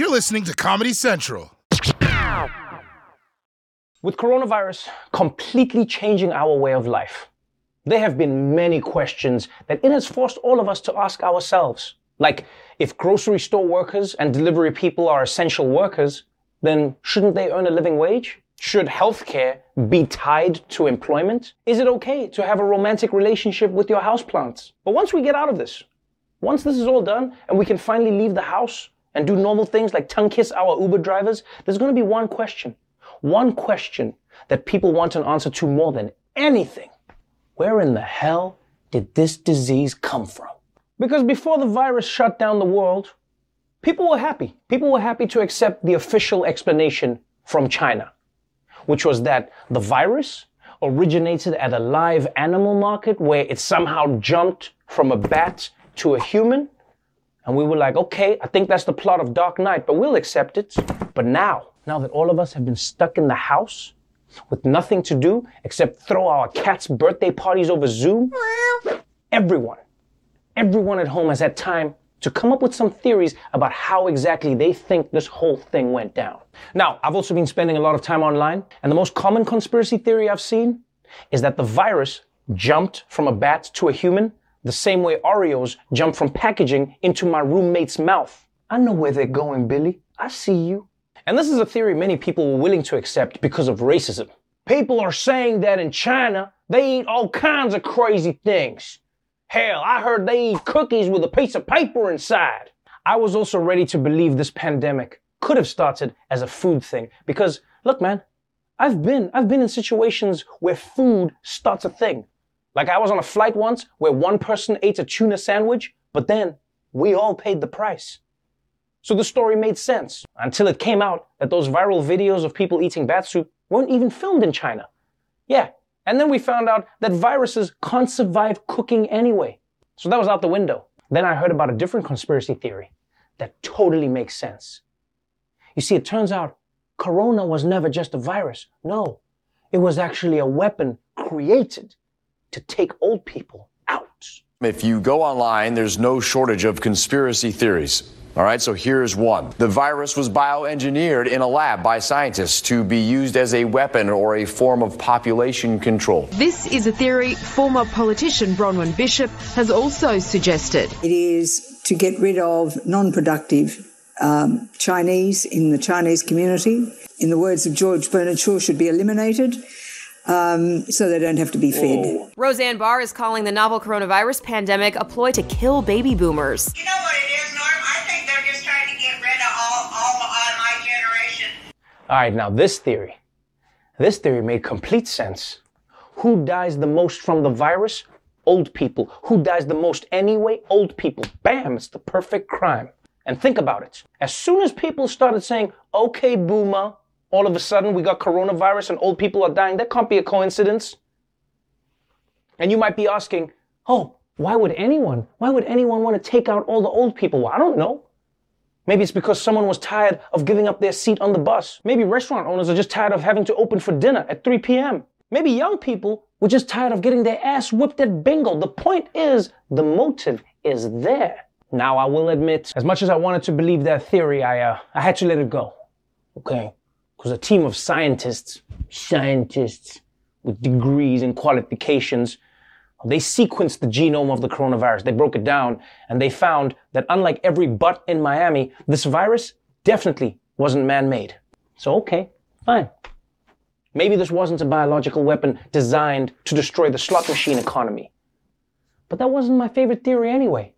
You're listening to Comedy Central. With coronavirus completely changing our way of life, there have been many questions that it has forced all of us to ask ourselves. Like, if grocery store workers and delivery people are essential workers, then shouldn't they earn a living wage? Should healthcare be tied to employment? Is it okay to have a romantic relationship with your houseplants? But once we get out of this, once this is all done and we can finally leave the house and do normal things like tongue kiss our Uber drivers, there's going to be one question. One question that people want an answer to more than anything. Where in the hell did this disease come from? Because before the virus shut down the world, people were happy. People were happy to accept the official explanation from China, which was that the virus originated at a live animal market where it somehow jumped from a bat to a human. And we were like, okay, I think that's the plot of Dark Knight, but we'll accept it. But now, now that all of us have been stuck in the house with nothing to do except throw our cats' birthday parties over Zoom, everyone, everyone at home has had time to come up with some theories about how exactly they think this whole thing went down. Now, I've also been spending a lot of time online, and the most common conspiracy theory I've seen is that the virus jumped from a bat to a human the same way Oreos jump from packaging into my roommate's mouth. I know where they're going, Billy. I see you. And this is a theory many people were willing to accept because of racism. People are saying that in China, they eat all kinds of crazy things. Hell, I heard they eat cookies with a piece of paper inside. I was also ready to believe this pandemic could have started as a food thing because, look, man, I've been, I've been in situations where food starts a thing. Like I was on a flight once where one person ate a tuna sandwich, but then we all paid the price. So the story made sense until it came out that those viral videos of people eating bat soup weren't even filmed in China. Yeah. And then we found out that viruses can't survive cooking anyway. So that was out the window. Then I heard about a different conspiracy theory that totally makes sense. You see, it turns out Corona was never just a virus. No, it was actually a weapon created to take old people out. If you go online, there's no shortage of conspiracy theories. All right, so here's one. The virus was bioengineered in a lab by scientists to be used as a weapon or a form of population control. This is a theory former politician Bronwyn Bishop has also suggested. It is to get rid of non productive um, Chinese in the Chinese community. In the words of George Bernard Shaw, should be eliminated. Um, so they don't have to be fed. Roseanne Barr is calling the novel coronavirus pandemic a ploy to kill baby boomers. You know what it is, Norm? I think they're just trying to get rid of all, all, all my generation. All right, now this theory. This theory made complete sense. Who dies the most from the virus? Old people. Who dies the most anyway? Old people. Bam, it's the perfect crime. And think about it. As soon as people started saying, okay, boomer, all of a sudden we got coronavirus and old people are dying. That can't be a coincidence. And you might be asking, oh, why would anyone, why would anyone want to take out all the old people? Well, I don't know. Maybe it's because someone was tired of giving up their seat on the bus. Maybe restaurant owners are just tired of having to open for dinner at 3 p.m. Maybe young people were just tired of getting their ass whipped at bingo. The point is, the motive is there. Now, I will admit, as much as I wanted to believe that theory, I, uh, I had to let it go. Okay? Because a team of scientists, scientists with degrees and qualifications, they sequenced the genome of the coronavirus. They broke it down and they found that unlike every butt in Miami, this virus definitely wasn't man-made. So okay, fine. Maybe this wasn't a biological weapon designed to destroy the slot machine economy. But that wasn't my favorite theory anyway.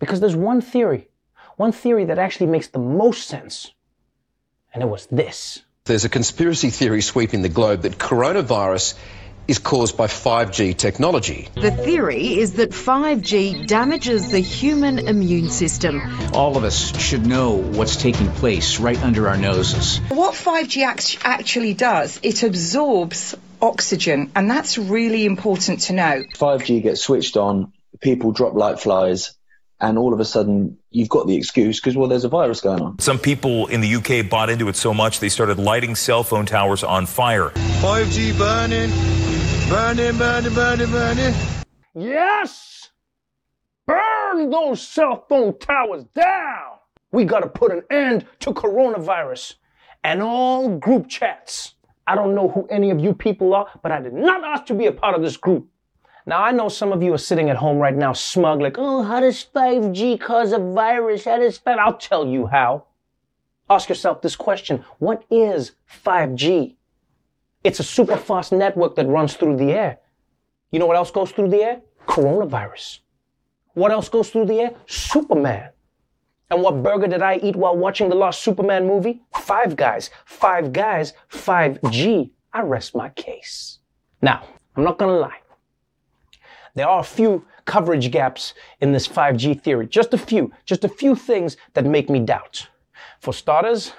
Because there's one theory, one theory that actually makes the most sense. And it was this. There's a conspiracy theory sweeping the globe that coronavirus is caused by 5G technology. The theory is that 5G damages the human immune system. All of us should know what's taking place right under our noses. What 5G act- actually does, it absorbs oxygen, and that's really important to know. 5G gets switched on, people drop like flies, and all of a sudden you've got the excuse because well there's a virus going on. Some people in the uk bought into it so much they started lighting cell phone towers on fire. 5g burning burning burning burning burning. Yes! Burn those cell phone towers down! We gotta put an end to coronavirus and all group chats. I don't know who any of you people are, but I did not ask to be a part of this group. Now, I know some of you are sitting at home right now smug, like, oh, how does 5G cause a virus? How does that? I'll tell you how. Ask yourself this question What is 5G? It's a super fast network that runs through the air. You know what else goes through the air? Coronavirus. What else goes through the air? Superman. And what burger did I eat while watching the last Superman movie? Five Guys. Five Guys, 5G. I rest my case. Now, I'm not gonna lie. There are a few coverage gaps in this 5G theory. Just a few. Just a few things that make me doubt. For starters,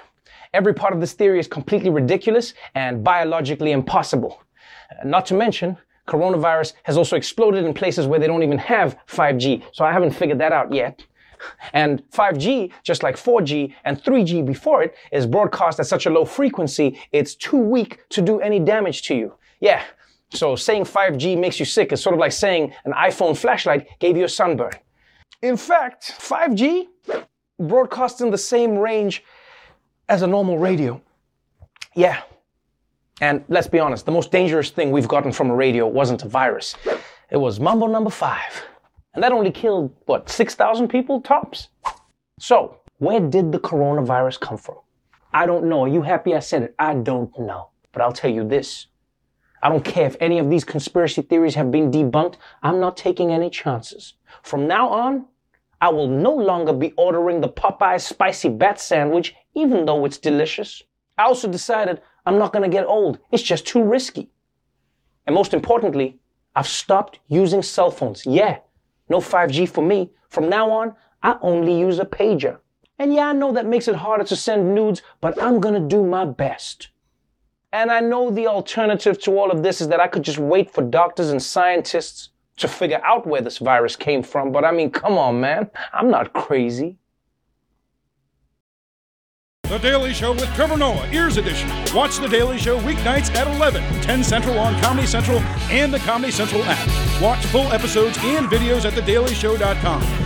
every part of this theory is completely ridiculous and biologically impossible. Uh, not to mention, coronavirus has also exploded in places where they don't even have 5G, so I haven't figured that out yet. And 5G, just like 4G and 3G before it, is broadcast at such a low frequency, it's too weak to do any damage to you. Yeah, so saying 5G makes you sick is sort of like saying an iPhone flashlight gave you a sunburn. In fact, 5G broadcasts in the same range as a normal radio. Yeah. And let's be honest, the most dangerous thing we've gotten from a radio wasn't a virus. It was Mambo number five. And that only killed, what, 6,000 people tops? So, where did the coronavirus come from? I don't know. Are you happy I said it? I don't know. But I'll tell you this. I don't care if any of these conspiracy theories have been debunked. I'm not taking any chances. From now on, I will no longer be ordering the Popeyes spicy bat sandwich, even though it's delicious. I also decided I'm not going to get old. It's just too risky. And most importantly, I've stopped using cell phones. Yeah, no 5G for me. From now on, I only use a pager. And yeah, I know that makes it harder to send nudes, but I'm gonna do my best. And I know the alternative to all of this is that I could just wait for doctors and scientists to figure out where this virus came from, but I mean, come on, man. I'm not crazy. The Daily Show with Trevor Noah, Ears Edition. Watch The Daily Show weeknights at 11, 10 Central on Comedy Central and the Comedy Central app. Watch full episodes and videos at thedailyshow.com.